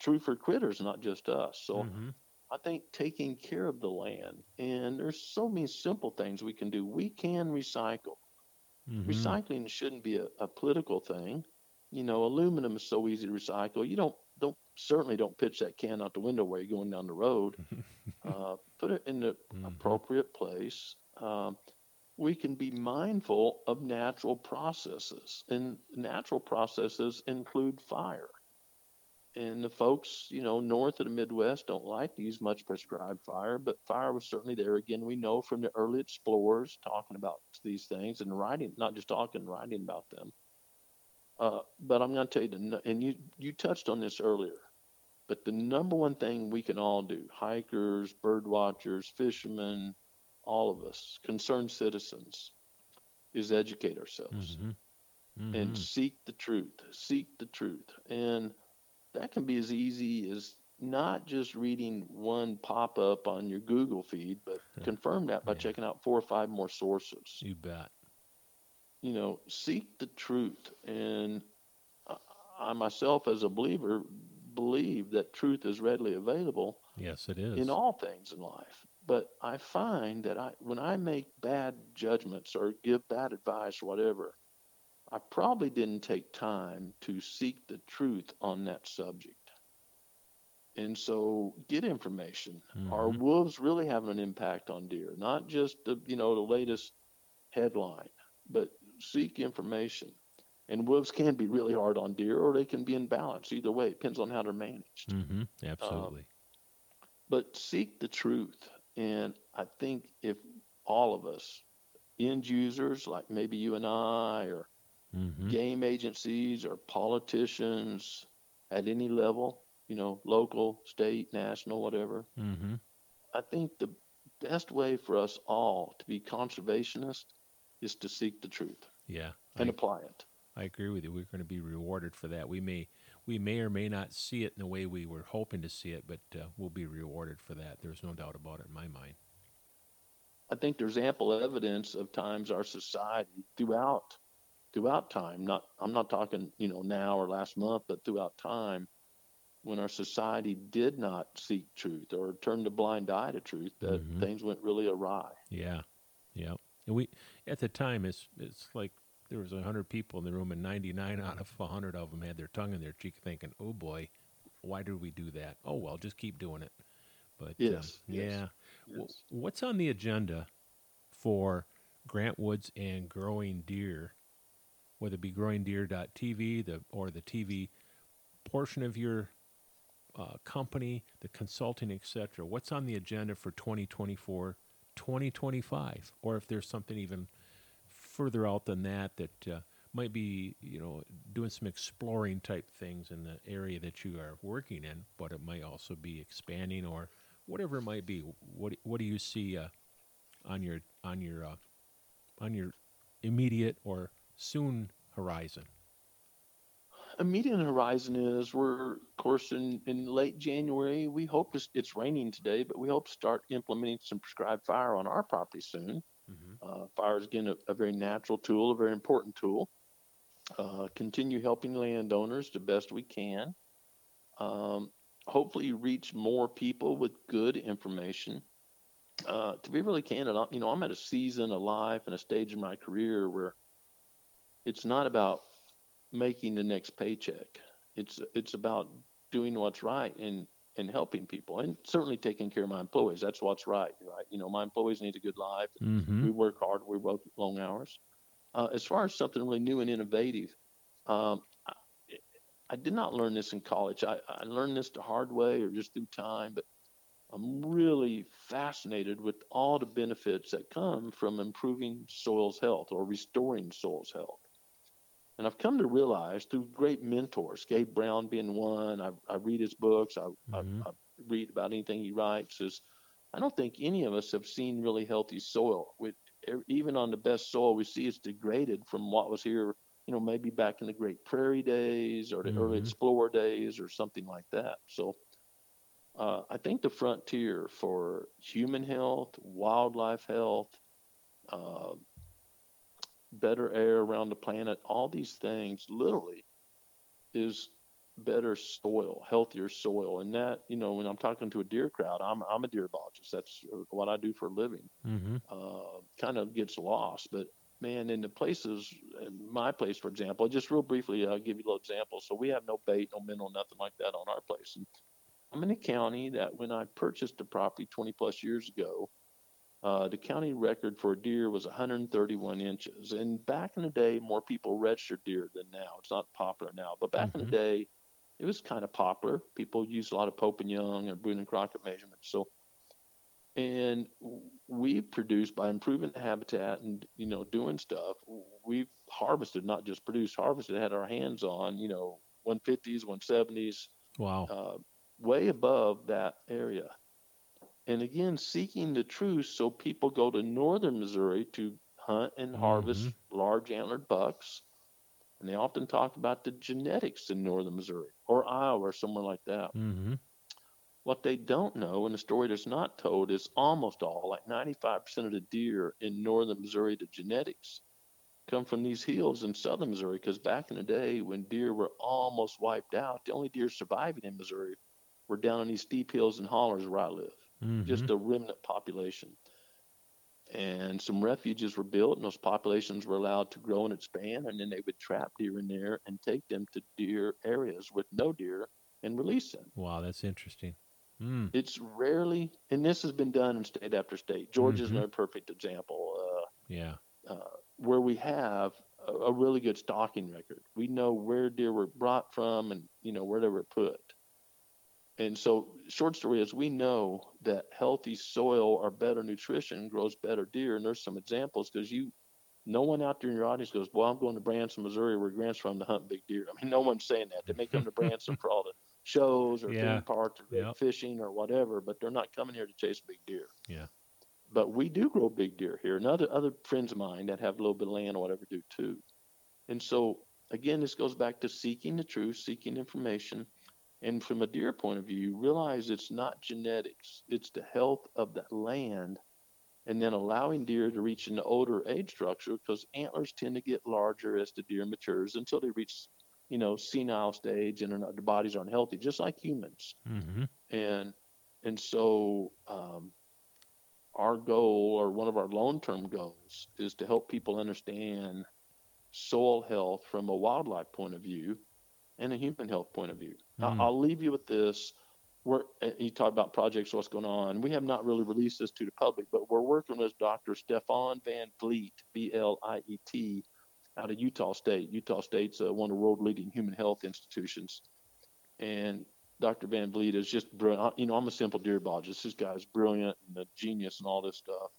True for critters, not just us. So. Mhm. I think taking care of the land, and there's so many simple things we can do. We can recycle. Mhm. Recycling shouldn't be a, a political thing. You know, aluminum is so easy to recycle. You don't don't certainly don't pitch that can out the window while you're going down the road. uh, put it in the Mhm. appropriate place. Um, we can be mindful of natural processes, and natural processes include fire. And the folks, you know, north of the Midwest don't like to use much prescribed fire, but fire was certainly there. Again, we know from the early explorers talking about these things and writing, not just talking, writing about them. Uh, but I'm going to tell you, the, and you you touched on this earlier, but the number one thing we can all do, hikers, bird watchers, fishermen, all of us, concerned citizens, is educate ourselves Mhm. and Mhm. seek the truth, seek the truth. And that can be as easy as not just reading one pop up on your Google feed, but confirm that by Yeah. checking out four or five more sources. you bet You know, seek the truth. And I- I myself, as a believer, believe that truth is readily available yes it is in all things in life. But I find that I, when I make bad judgments or give bad advice whatever, I probably didn't take time to seek the truth on that subject. And so get information. Are Mhm. wolves really having an impact on deer? Not just the you know the latest headline, but seek information. And wolves can be really hard on deer, or they can be in balance. Either way, it depends on how they're managed. Mm-hmm. Absolutely. But seek the truth. And I think if all of us, end users like maybe you and I, or mm-hmm. game agencies, or politicians at any level, you know, local, state, national, whatever, Mm-hmm. I think the best way for us all to be conservationists is to seek the truth Yeah. and I, apply it. I agree with you. We're going to be rewarded for that. We may we may or may not see it in the way we were hoping to see it, but uh, we'll be rewarded for that. There's no doubt about it in my mind. I think there's ample evidence of times our society throughout throughout time, not I'm not talking, you know, now or last month, but throughout time, when our society did not seek truth or turned a blind eye to truth, that Mhm. things went really awry. Yeah, yeah. And we at the time it's it's like there was a hundred people in the room, and ninety nine out of a hundred of them had their tongue in their cheek, thinking, "Oh boy, why did we do that? Oh well, just keep doing it." But um, Yes, yes, yeah. Yes. What's on the agenda for Grant Woods and Growing Deer? Whether it be growingdeer.tv, the or the TV portion of your uh, company, the consulting, etc. What's on the agenda for 2024, 2025, or if there's something even further out than that that uh, might be, you know, doing some exploring type things in the area that you are working in, but it might also be expanding or whatever it might be. What what do you see uh, on your on your uh, on your immediate or soon horizon? immediate horizon is we're of course in, in late january. We hope to, it's raining today but we hope to start implementing some prescribed fire on our property soon. Mm-hmm. uh, fire is again a, a very natural tool a very important tool. Uh, continue helping landowners the best we can. Um, hopefully reach more people with good information. Uh, to be really candid I- you know i'm at a season of life and a stage in my career where it's not about making the next paycheck. It's it's about doing what's right and and helping people and certainly taking care of my employees. That's what's right, right? You know, my employees need a good life. Mm-hmm. We work hard. We work long hours. Uh, as far as something really new and innovative, um, I, I did not learn this in college. I, I learned this the hard way or just through time, but I'm really fascinated with all the benefits that come from improving soil's health or restoring soil's health. And I've come to realize through great mentors, Gabe Brown being one, I, I read his books, I, Mhm. I, I read about anything he writes, is I don't think any of us have seen really healthy soil. With e- even on the best soil we see, it's degraded from what was here, you know, maybe back in the Great Prairie days or the early Mhm. explorer days or something like that. So uh, I think the frontier for human health, wildlife health, uh, better air around the planet, all these things literally is better soil, healthier soil. And that, you know, when I'm talking to a deer crowd, I'm, I'm a deer biologist. That's what I do for a living. Mm-hmm. Uh, kind of gets lost. But man, in the places, in my place, for example, just real briefly, I'll give you a little example. So we have no bait, no mineral, nothing like that on our place. And I'm in a county that when I purchased the property 20 plus years ago, uh, the county record for a deer was 131 inches. And back in the day, more people registered deer than now. It's not popular now, but back in Mhm. the day, it was kind of popular. People used a lot of Pope and Young and Boone and Crockett measurements. So, and we produced by improving the habitat and you know doing stuff. We've harvested, not just produced, harvested, had our hands on, you know, 150s, 170s, Wow. uh, way above that area. And again, seeking the truth, so people go to northern Missouri to hunt and harvest large antlered bucks. And they often talk about the genetics in northern Missouri or Iowa or somewhere like that. mm-hmm. What they don't know, and the story that's not told, is almost all, like 95% of the deer in northern Missouri, the genetics come from these hills in southern Missouri. Because back in the day, when deer were almost wiped out, the only deer surviving in Missouri were down on these steep hills and hollers where I live, Mm-hmm. just a remnant population. And some refuges were built, and those populations were allowed to grow and expand. And then they would trap deer in there and take them to deer areas with no deer and release them. wow, that's interesting. Mm. It's rarely, and this has been done in state after state. Georgia's Mhm. another perfect example, Yeah. uh, uh, where we have a, a really good stocking record. We know where deer were brought from and you know where they were put. And so, short story is, we know that healthy soil or better nutrition grows better deer. And there's some examples because you, no one out there in your audience goes, "Well, I'm going to Branson, Missouri, where Grant's from, to hunt big deer." I mean, no one's saying that. They may come to Branson for all the shows or Yeah. theme parks or Yep. fishing or whatever, but they're not coming here to chase big deer. Yeah. But we do grow big deer here, and other other friends of mine that have a little bit of land or whatever do too. And so again, this goes back to seeking the truth, seeking information, and from a deer point of view, you realize it's not genetics; it's the health of the land, and then allowing deer to reach an older age structure because antlers tend to get larger as the deer matures until they reach, you know, senile stage and not- their bodies aren't healthy, just like humans Mm-hmm. and and so um, our goal or one of our long-term goals is to help people understand soil health from a wildlife point of view and a human health point of view I- Mm. i'll leave you with this we're uh, you talk about projects what's going on we have not really released this to the public but we're working with dr stephan van vliet b-l-i-e-t out of utah state utah state's uh, one of the world leading human health institutions and Dr. Van Vliet is just brilliant. You know, I'm a simple deer biologist. This guy's brilliant and a genius and all this stuff.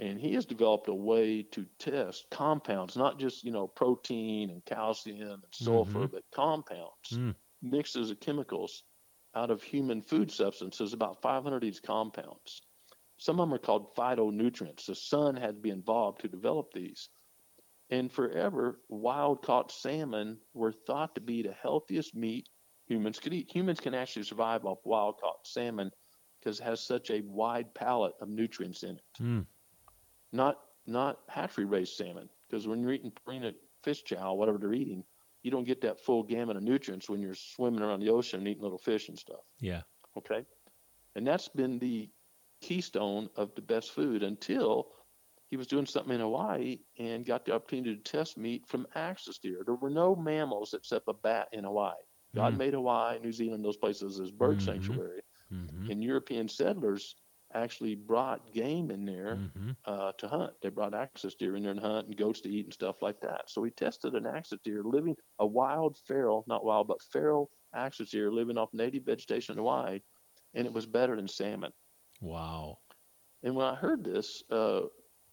And he has developed a way to test compounds, not just, you know, protein and calcium and sulfur, Mhm. but compounds, Mm. mixes of chemicals out of human food substances, about 500 of these compounds. Some of them are called phytonutrients. The sun had to be involved to develop these. And forever, wild caught salmon were thought to be the healthiest meat humans could eat. Humans can actually survive off wild caught salmon because it has such a wide palette of nutrients in it. Mm. Not not hatchery raised salmon because when you're eating Purina fish chow, whatever they're eating, you don't get that full gamut of nutrients when you're swimming around the ocean and eating little fish and stuff. Yeah. Okay, and that's been the keystone of the best food until he was doing something in Hawaii and got the opportunity to test meat from axis deer. There were no mammals except a bat in Hawaii. God Mm. made Hawaii, New Zealand, those places as bird Mhm. sanctuary, Mm-hmm. and European settlers actually brought game in there Mm-hmm. uh, to hunt. They brought axis deer in there and hunt and goats to eat and stuff like that. So we tested an axis deer living a wild feral, not wild, but feral axis deer living off native vegetation in Hawaii, and it was better than salmon. Wow. And when I heard this, uh,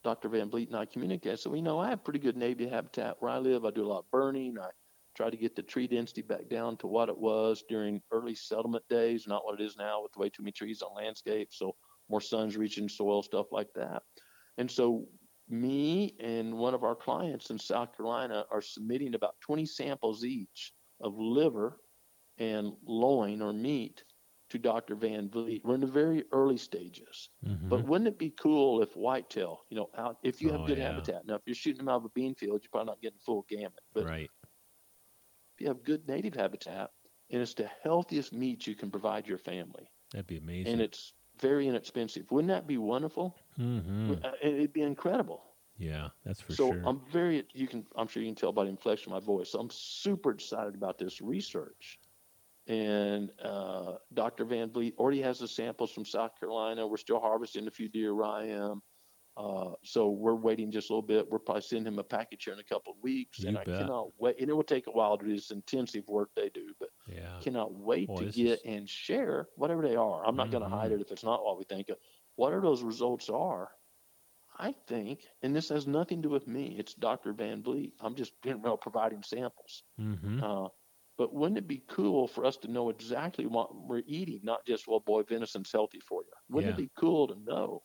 Dr. Van Vliet and I communicated. So we know I have pretty good native habitat where I live. I do a lot of burning. I try to get the tree density back down to what it was during early settlement days, not what it is now with way too many trees on landscape. So more sun's reaching soil, stuff like that. And so me and one of our clients in South Carolina are submitting about 20 samples each of liver and loin or meat to Dr. Van Vliet. We're in the very early stages. Mm-hmm. But wouldn't it be cool if whitetail, you know, out if you have Oh, good yeah. habitat. Now, if you're shooting them out of a bean field, you're probably not getting full gamut. But right. if you have good native habitat, and it's the healthiest meat you can provide your family, That'd be amazing. and it's very inexpensive. Wouldn't that be wonderful? mm-hmm. Uh, It'd be incredible. Yeah, that's for so sure. So I'm very you can I'm sure you can tell by the inflection of my voice. I'm super excited about this research. And uh, Dr. Van Vliet already has the samples from South Carolina. We're still harvesting a few deer where I am. Uh, so we're waiting just a little bit. We're probably sending him a package here in a couple of weeks. You and I cannot wait. And it will take a while to do this intensive work they do, but yeah. cannot wait Boy, to get is- and share whatever they are. I'm not going Mhm. to hide it if it's not what we think. Of. Whatever those results are, I think, and this has nothing to do with me. It's Dr. Van Vliet. I'm just you know providing samples. Mm-hmm. Uh, but wouldn't it be cool for us to know exactly what we're eating, not just well, boy, venison's healthy for you? Wouldn't it be cool to know?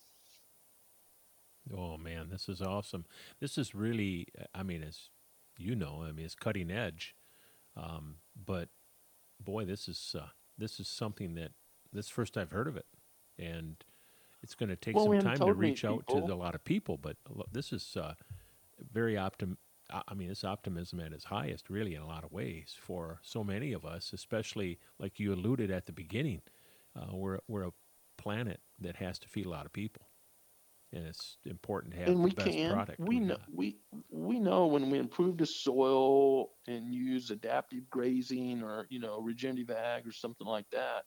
Oh man, this is awesome. This is really, I mean, as you know, I mean, it's cutting edge. Um, but boy, this is uh, this is something that this first I've heard of it, and it's going to take Well, some time to reach out to a lot of people. But this is uh, very optim. I I mean, it's optimism at its highest, really, in a lot of ways for so many of us, especially like you alluded at the beginning. Uh, we're we're a planet that has to feed a lot of people, and it's important to have and the we best can. product. We know we we know when we improve the soil and use adaptive grazing or you know regenerative ag or something like that,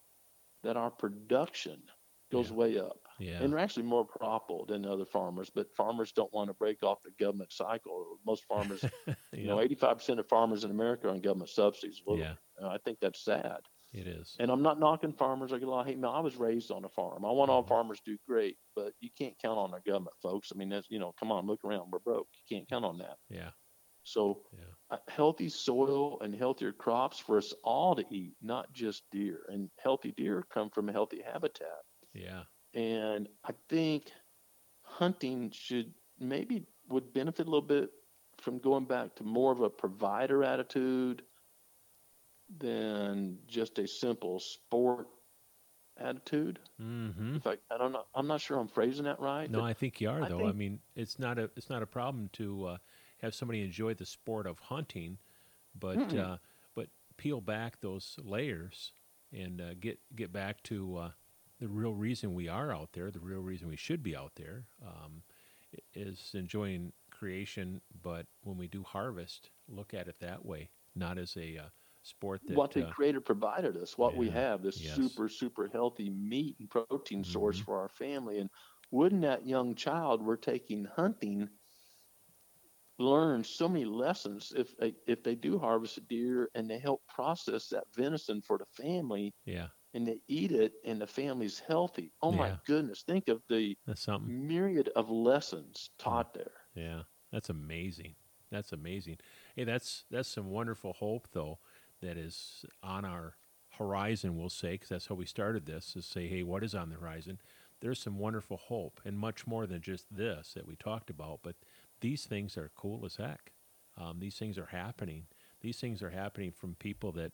that our production goes Yeah. way up. Yeah. And they're actually more profitable than other farmers, but farmers don't want to break off the government cycle. Most farmers, you know, 85% of farmers in America are on government subsidies. Well, yeah, uh, I think that's sad. It is. And I'm not knocking farmers. I get a lot of hate mail. I was raised on a farm. I want all Mhm. farmers to do great, but you can't count on our government, folks. I mean, that's, you know, come on, look around. We're broke. You can't count on that. Yeah, So, yeah, uh, healthy soil and healthier crops for us all to eat, not just deer. And healthy deer come from a healthy habitat. yeah, And I think hunting should maybe would benefit a little bit from going back to more of a provider attitude than just a simple sport attitude. mm-hmm. In fact, I don't know. I'm not sure I'm phrasing that right. No, I think you are I though. I think- mean, it's not a it's not a problem to uh, have somebody enjoy the sport of hunting, but uh, but peel back those layers and uh, get get back to uh, the real reason we are out there. The real reason we should be out there um, is enjoying creation. But when we do harvest, look at it that way, not as a uh, sport that what the uh, creator provided us, what we have, this yes. super, super healthy meat and protein source Mhm. for our family. And wouldn't that young child we're taking hunting learn so many lessons if they, if they do harvest a deer and they help process that venison for the family yeah, and they eat it and the family's healthy. Oh my goodness. Think of the something. myriad of lessons taught there. Yeah, that's amazing. That's amazing. Hey, that's that's some wonderful hope though that is on our horizon. We'll say because that's how we started this. Is say, hey, what is on the horizon? There's some wonderful hope, and much more than just this that we talked about. But these things are cool as heck. Um, these things are happening. These things are happening from people that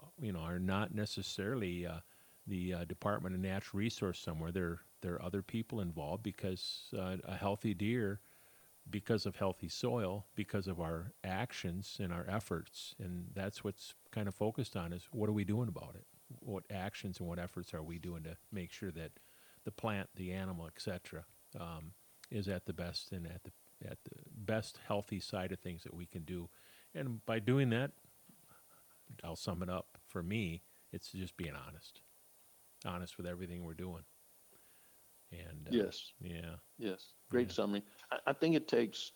uh, you know are not necessarily uh, the uh, Department of Natural Resource somewhere. There there are other people involved because uh, a healthy deer because of healthy soil, because of our actions and our efforts, and that's what's kind of focused on is what are we doing about it? What actions and what efforts are we doing to make sure that the plant, the animal, etc., um, is at the best and at the at the best healthy side of things that we can do, and by doing that, I'll sum it up. For me, it's just being honest, honest with everything we're doing. And uh, Yes. yeah, Yes, great Yeah. summary. I, I think it takes,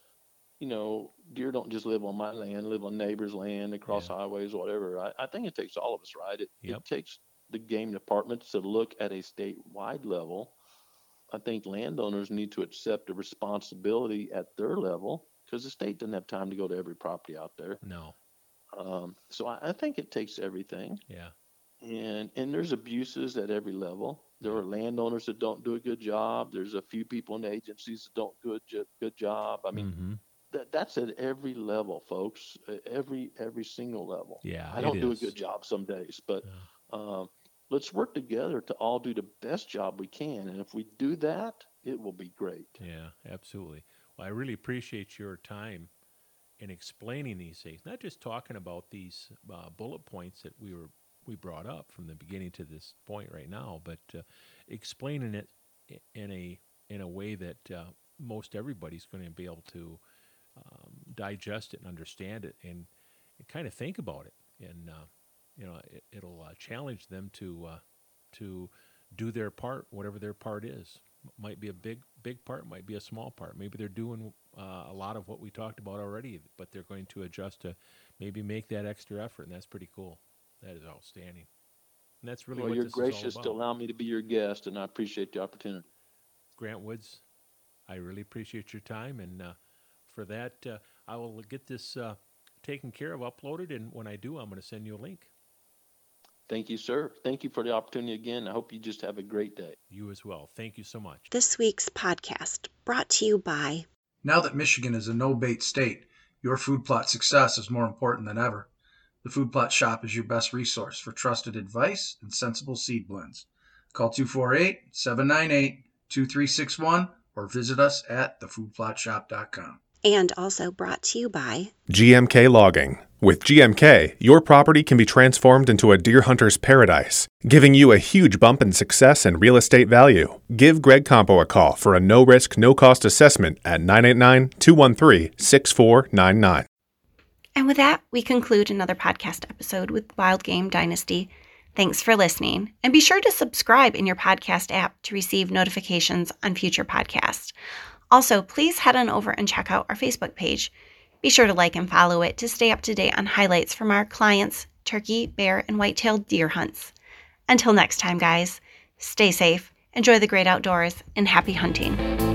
you know, deer don't just live on my land, live on neighbors' land, across Yeah. highways, whatever. I, I think it takes all of us, right? It, Yep. it takes the game departments to look at a statewide level. I think landowners need to accept the responsibility at their level because the state doesn't have time to go to every property out there. no, Um, so I, I think it takes everything yeah, and and there's abuses at every level. There are landowners that don't do a good job. There's a few people in agencies that don't do a good job. I mean, hmm that that's at every level, folks. Every every single level. yeah. I don't do a good job some days, but Yeah. um, let's work together to all do the best job we can. And if we do that, it will be great. Yeah, absolutely. Well, I really appreciate your time in explaining these things, not just talking about these uh, bullet points that we were we brought up from the beginning to this point right now, but uh, explaining it in a in a way that uh, most everybody's going to be able to um, digest it and understand it and, kind of think about it, and uh, you know it, it'll uh, challenge them to uh, to do their part, whatever their part is. Might be a big big part, might be a small part. Maybe they're doing uh, a lot of what we talked about already, but they're going to adjust to maybe make that extra effort, and that's pretty cool. That is outstanding, and that's really well, what you're this gracious is all to allow me to be your guest, and I appreciate the opportunity. Grant Woods, I really appreciate your time, and uh, for that, uh, I will get this uh, taken care of, uploaded, and when I do, I'm going to send you a link. Thank you, sir. Thank you for the opportunity again. I hope you just have a great day. You as well. Thank you so much. This week's podcast brought to you by Now that Michigan is a no bait state, your food plot success is more important than ever. The Food Plot Shop is your best resource for trusted advice and sensible seed blends. Call 248 798 2361 or visit us at thefoodplotshop.com. and also brought to you by GMK Logging. With GMK, your property can be transformed into a deer hunter's paradise, giving you a huge bump in success and real estate value. Give Greg Compo a call for a no risk, no cost assessment at 989 213 6499. And with that, we conclude another podcast episode with Wild Game Dynasty. Thanks for listening, and be sure to subscribe in your podcast app to receive notifications on future podcasts. Also, please head on over and check out our Facebook page. Be sure to like and follow it to stay up to date on highlights from our clients' turkey, bear, and white-tailed deer hunts. Until next time, guys, stay safe, enjoy the great outdoors, and happy hunting.